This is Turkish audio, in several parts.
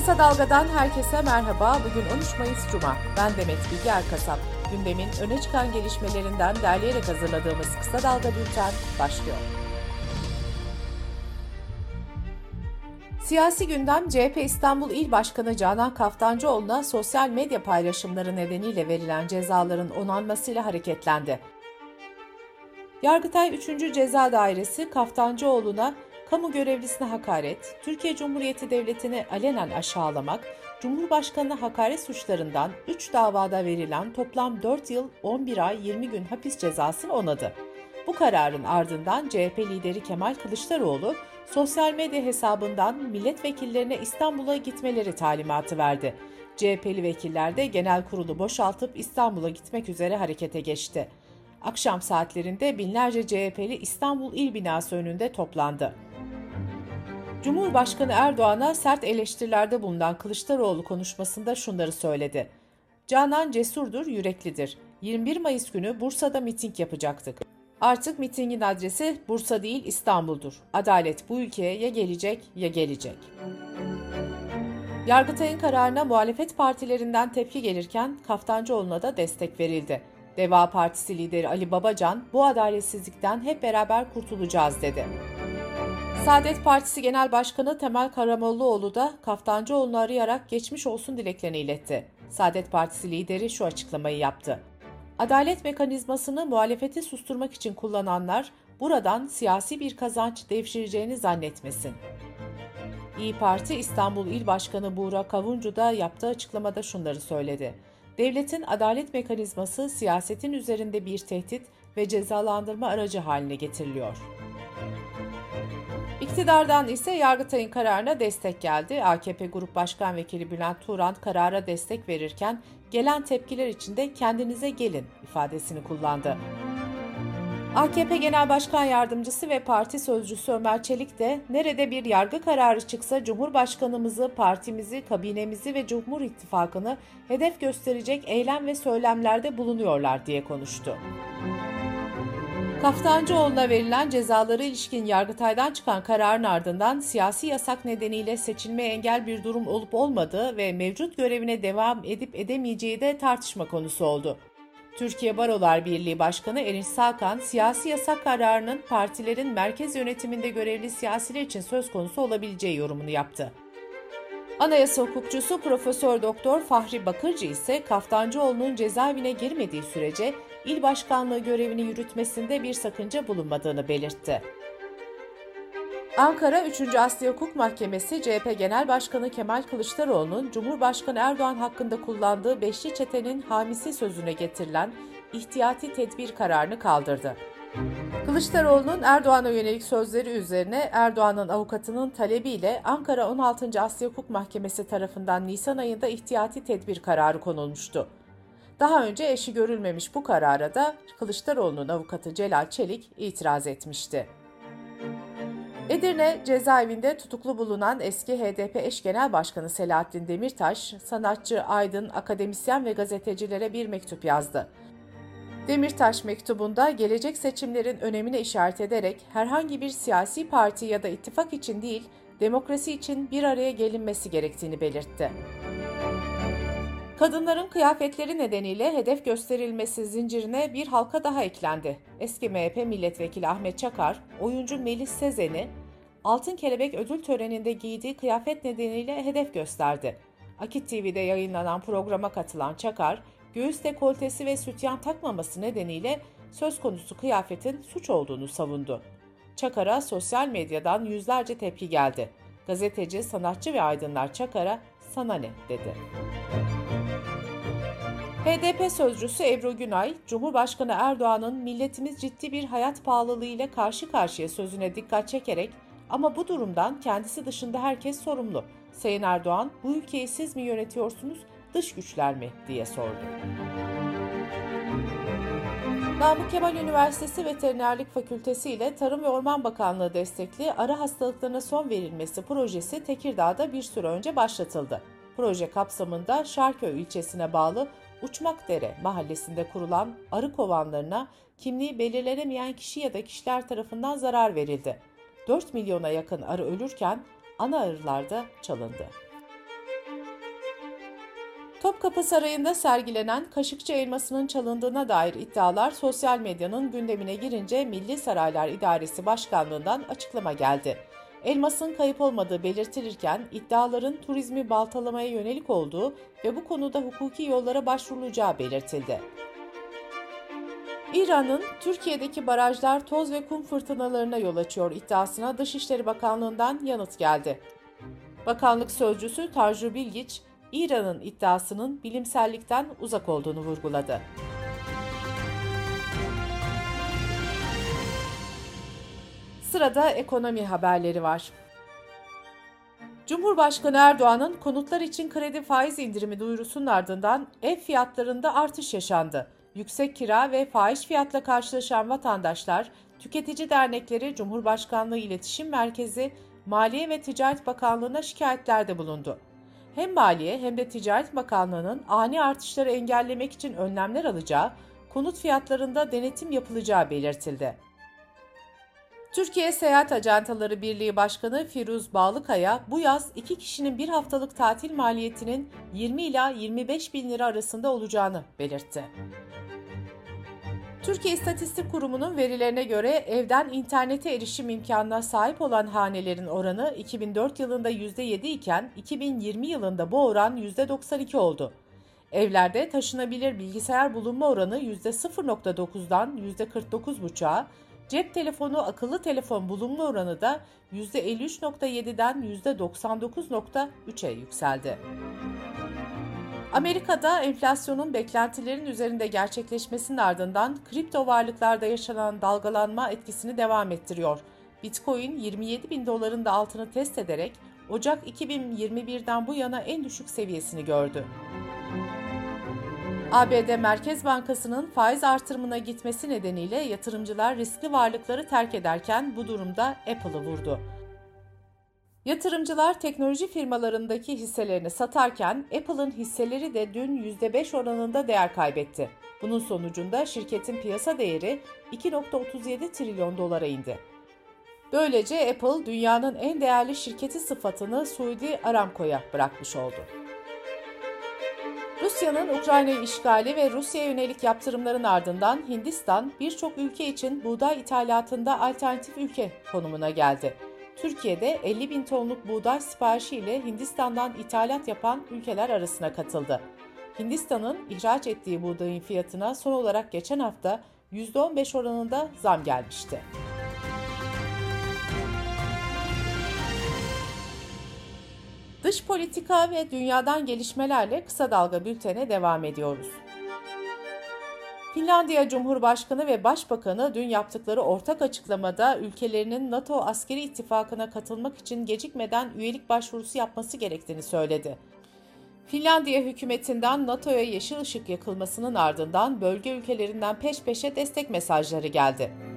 Kısa Dalga'dan herkese merhaba. Bugün 13 Mayıs Cuma. Ben Demet Bilge Erkasap. Gündemin öne çıkan gelişmelerinden derleyerek hazırladığımız Kısa Dalga Bülten başlıyor. Siyasi gündem CHP İstanbul İl Başkanı Canan Kaftancıoğlu'na sosyal medya paylaşımları nedeniyle verilen cezaların onanmasıyla hareketlendi. Yargıtay 3. Ceza Dairesi Kaftancıoğlu'na kamu görevlisine hakaret, Türkiye Cumhuriyeti Devleti'ni alenen aşağılamak, Cumhurbaşkanı'na hakaret suçlarından 3 davada verilen toplam 4 yıl 11 ay 20 gün hapis cezasını onadı. Bu kararın ardından CHP lideri Kemal Kılıçdaroğlu sosyal medya hesabından milletvekillerine İstanbul'a gitmeleri talimatı verdi. CHP'li vekiller de genel kurulu boşaltıp İstanbul'a gitmek üzere harekete geçti. Akşam saatlerinde binlerce CHP'li İstanbul İl Binası önünde toplandı. Cumhurbaşkanı Erdoğan'a sert eleştirilerde bulunan Kılıçdaroğlu konuşmasında şunları söyledi. Canan cesurdur, yüreklidir. 21 Mayıs günü Bursa'da miting yapacaktık. Artık mitingin adresi Bursa değil İstanbul'dur. Adalet bu ülkeye ya gelecek ya gelecek. Yargıtay'ın kararına muhalefet partilerinden tepki gelirken Kaftancıoğlu'na da destek verildi. Deva Partisi lideri Ali Babacan bu adaletsizlikten hep beraber kurtulacağız dedi. Saadet Partisi Genel Başkanı Temel Karamollaoğlu da Kaftancıoğlu'nu arayarak geçmiş olsun dileklerini iletti. Saadet Partisi lideri şu açıklamayı yaptı. Adalet mekanizmasını muhalefeti susturmak için kullananlar buradan siyasi bir kazanç devşireceğini zannetmesin. İyi Parti İstanbul İl Başkanı Buğra Kavuncu da yaptığı açıklamada şunları söyledi. Devletin adalet mekanizması siyasetin üzerinde bir tehdit ve cezalandırma aracı haline getiriliyor. İktidardan ise Yargıtay'ın kararına destek geldi. AKP Grup Başkan Vekili Bülent Turan karara destek verirken gelen tepkiler içinde kendinize gelin ifadesini kullandı. AKP Genel Başkan Yardımcısı ve parti sözcüsü Ömer Çelik de nerede bir yargı kararı çıksa Cumhurbaşkanımızı, partimizi, kabinemizi ve Cumhur İttifakı'nı hedef gösterecek eylem ve söylemlerde bulunuyorlar diye konuştu. Kaftancıoğlu'na verilen cezaları ilişkin Yargıtay'dan çıkan kararın ardından siyasi yasak nedeniyle seçilmeye engel bir durum olup olmadığı ve mevcut görevine devam edip edemeyeceği de tartışma konusu oldu. Türkiye Barolar Birliği Başkanı Erinç Sakan, siyasi yasak kararının partilerin merkez yönetiminde görevli siyasiler için söz konusu olabileceği yorumunu yaptı. Anayasa hukukçusu Profesör Doktor Fahri Bakırcı ise Kaftancıoğlu'nun cezaevine girmediği sürece il başkanlığı görevini yürütmesinde bir sakınca bulunmadığını belirtti. Ankara 3. Asya Hukuk Mahkemesi CHP Genel Başkanı Kemal Kılıçdaroğlu'nun Cumhurbaşkanı Erdoğan hakkında kullandığı beşli çetenin hamisi sözüne getirilen ihtiyati tedbir kararını kaldırdı. Kılıçdaroğlu'nun Erdoğan'a yönelik sözleri üzerine Erdoğan'ın avukatının talebiyle Ankara 16. Asya Hukuk Mahkemesi tarafından Nisan ayında ihtiyati tedbir kararı konulmuştu. Daha önce eşi görülmemiş bu karara da Kılıçdaroğlu'nun avukatı Celal Çelik itiraz etmişti. Edirne cezaevinde tutuklu bulunan eski HDP eş genel başkanı Selahattin Demirtaş, sanatçı, aydın, akademisyen ve gazetecilere bir mektup yazdı. Demirtaş mektubunda gelecek seçimlerin önemine işaret ederek herhangi bir siyasi parti ya da ittifak için değil, demokrasi için bir araya gelinmesi gerektiğini belirtti. Kadınların kıyafetleri nedeniyle hedef gösterilmesi zincirine bir halka daha eklendi. Eski MHP milletvekili Ahmet Çakar, oyuncu Melis Sezen'i Altın Kelebek ödül töreninde giydiği kıyafet nedeniyle hedef gösterdi. Akit TV'de yayınlanan programa katılan Çakar, göğüs dekoltesi ve sütyen takmaması nedeniyle söz konusu kıyafetin suç olduğunu savundu. Çakar'a sosyal medyadan yüzlerce tepki geldi. Gazeteci, sanatçı ve aydınlar Çakar'a sana ne dedi. HDP sözcüsü Ebru Günay, Cumhurbaşkanı Erdoğan'ın milletimiz ciddi bir hayat pahalılığı ile karşı karşıya sözüne dikkat çekerek ama bu durumdan kendisi dışında herkes sorumlu. Sayın Erdoğan, bu ülkeyi siz mi yönetiyorsunuz, dış güçler mi diye sordu. Namık Kemal Üniversitesi Veterinerlik Fakültesi ile Tarım ve Orman Bakanlığı destekli arı hastalıklarına son verilmesi projesi Tekirdağ'da bir süre önce başlatıldı. Proje kapsamında Şarköy ilçesine bağlı Uçmakdere mahallesinde kurulan arı kovanlarına kimliği belirlenemeyen kişi ya da kişiler tarafından zarar verildi. 4 milyona yakın arı ölürken ana arılar da çalındı. Topkapı Sarayı'nda sergilenen Kaşıkçı elmasının çalındığına dair iddialar sosyal medyanın gündemine girince Milli Saraylar İdaresi Başkanlığı'ndan açıklama geldi. Elmasın kayıp olmadığı belirtilirken iddiaların turizmi baltalamaya yönelik olduğu ve bu konuda hukuki yollara başvurulacağı belirtildi. İran'ın Türkiye'deki barajlar toz ve kum fırtınalarına yol açıyor iddiasına Dışişleri Bakanlığı'ndan yanıt geldi. Bakanlık sözcüsü Tarju Bilgiç, İran'ın iddiasının bilimsellikten uzak olduğunu vurguladı. Sırada ekonomi haberleri var. Cumhurbaşkanı Erdoğan'ın konutlar için kredi faiz indirimi duyurusunun ardından ev fiyatlarında artış yaşandı. Yüksek kira ve faiz fiyatla karşılaşan vatandaşlar, tüketici dernekleri Cumhurbaşkanlığı İletişim Merkezi, Maliye ve Ticaret Bakanlığı'na şikayetlerde bulundu. Hem Maliye hem de Ticaret Bakanlığı'nın ani artışları engellemek için önlemler alacağı, konut fiyatlarında denetim yapılacağı belirtildi. Türkiye Seyahat Ajantaları Birliği Başkanı Firuz Bağlıkaya bu yaz iki kişinin bir haftalık tatil maliyetinin 20 ila 25 bin lira arasında olacağını belirtti. Türkiye İstatistik Kurumu'nun verilerine göre evden internete erişim imkanına sahip olan hanelerin oranı 2004 yılında %7 iken 2020 yılında bu oran %92 oldu. Evlerde taşınabilir bilgisayar bulunma oranı %0.9'dan %49.5'a, cep telefonu akıllı telefon bulunma oranı da %53.7'den %99.3'e yükseldi. Amerika'da enflasyonun beklentilerin üzerinde gerçekleşmesinin ardından kripto varlıklarda yaşanan dalgalanma etkisini devam ettiriyor. Bitcoin 27 bin doların da altını test ederek Ocak 2021'den bu yana en düşük seviyesini gördü. ABD Merkez Bankası'nın faiz artırımına gitmesi nedeniyle yatırımcılar riskli varlıkları terk ederken bu durumda Apple'ı vurdu. Yatırımcılar teknoloji firmalarındaki hisselerini satarken Apple'ın hisseleri de dün %5 oranında değer kaybetti. Bunun sonucunda şirketin piyasa değeri 2.37 trilyon dolara indi. Böylece Apple dünyanın en değerli şirketi sıfatını Suudi Aramco'ya bırakmış oldu. Rusya'nın Ukrayna'yı işgali ve Rusya'ya yönelik yaptırımların ardından Hindistan birçok ülke için buğday ithalatında alternatif ülke konumuna geldi. Türkiye'de 50 bin tonluk buğday siparişiyle Hindistan'dan ithalat yapan ülkeler arasına katıldı. Hindistan'ın ihraç ettiği buğdayın fiyatına son olarak geçen hafta %15 oranında zam gelmişti. Dış politika ve dünyadan gelişmelerle kısa dalga bültene devam ediyoruz. Finlandiya Cumhurbaşkanı ve Başbakanı dün yaptıkları ortak açıklamada ülkelerinin NATO askeri ittifakına katılmak için gecikmeden üyelik başvurusu yapması gerektiğini söyledi. Finlandiya hükümetinden NATO'ya yeşil ışık yakılmasının ardından bölge ülkelerinden peş peşe destek mesajları geldi.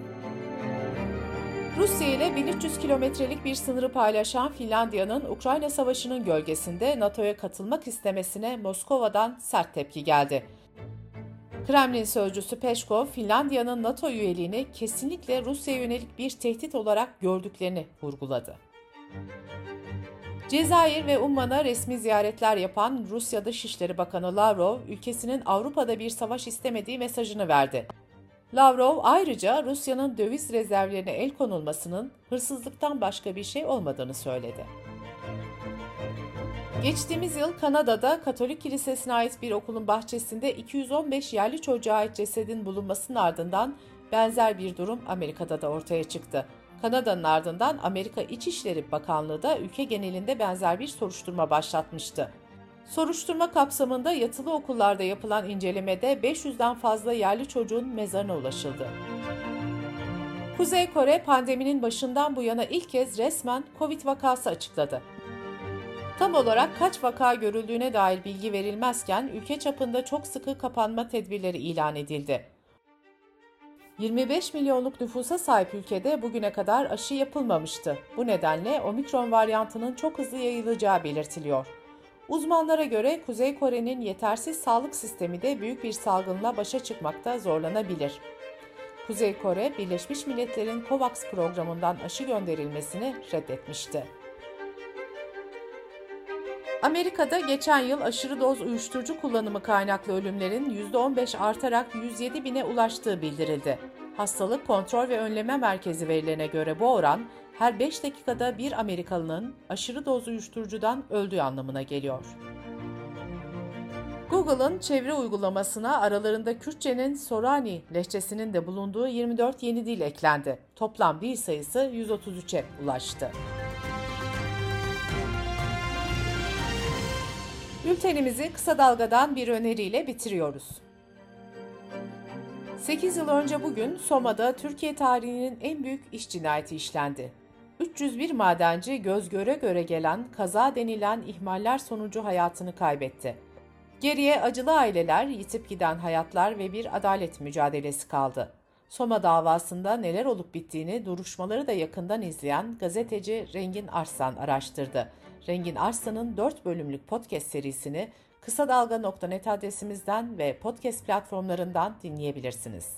Rusya ile 1300 kilometrelik bir sınırı paylaşan Finlandiya'nın Ukrayna Savaşı'nın gölgesinde NATO'ya katılmak istemesine Moskova'dan sert tepki geldi. Kremlin sözcüsü Peşkov, Finlandiya'nın NATO üyeliğini kesinlikle Rusya'ya yönelik bir tehdit olarak gördüklerini vurguladı. Cezayir ve Umman'a resmi ziyaretler yapan Rusya Dışişleri Bakanı Lavrov, ülkesinin Avrupa'da bir savaş istemediği mesajını verdi. Lavrov ayrıca Rusya'nın döviz rezervlerine el konulmasının hırsızlıktan başka bir şey olmadığını söyledi. Geçtiğimiz yıl Kanada'da Katolik Kilisesi'ne ait bir okulun bahçesinde 215 yerli çocuğa ait cesedin bulunmasının ardından benzer bir durum Amerika'da da ortaya çıktı. Kanada'nın ardından Amerika İçişleri Bakanlığı da ülke genelinde benzer bir soruşturma başlatmıştı. Soruşturma kapsamında yatılı okullarda yapılan incelemede 500'den fazla yerli çocuğun mezarına ulaşıldı. Kuzey Kore pandeminin başından bu yana ilk kez resmen Covid vakası açıkladı. Tam olarak kaç vaka görüldüğüne dair bilgi verilmezken ülke çapında çok sıkı kapanma tedbirleri ilan edildi. 25 milyonluk nüfusa sahip ülkede bugüne kadar aşı yapılmamıştı. Bu nedenle omikron varyantının çok hızlı yayılacağı belirtiliyor. Uzmanlara göre Kuzey Kore'nin yetersiz sağlık sistemi de büyük bir salgınla başa çıkmakta zorlanabilir. Kuzey Kore, Birleşmiş Milletler'in COVAX programından aşı gönderilmesini reddetmişti. Amerika'da geçen yıl aşırı doz uyuşturucu kullanımı kaynaklı ölümlerin %15 artarak 107 bine ulaştığı bildirildi. Hastalık Kontrol ve Önleme Merkezi verilerine göre bu oran her 5 dakikada bir Amerikalının aşırı doz uyuşturucudan öldüğü anlamına geliyor. Google'ın çevre uygulamasına aralarında Kürtçenin Sorani lehçesinin de bulunduğu 24 yeni dil eklendi. Toplam dil sayısı 133'e ulaştı. Bültenimizi kısa dalgadan bir öneriyle bitiriyoruz. 8 yıl önce bugün Soma'da Türkiye tarihinin en büyük iş cinayeti işlendi. 301 madenci göz göre göre gelen kaza denilen ihmaller sonucu hayatını kaybetti. Geriye acılı aileler, yitip giden hayatlar ve bir adalet mücadelesi kaldı. Soma davasında neler olup bittiğini duruşmaları da yakından izleyen gazeteci Rengin Arslan araştırdı. Rengin Arslan'ın 4 bölümlük podcast serisini kısa dalga.net adresimizden ve podcast platformlarından dinleyebilirsiniz.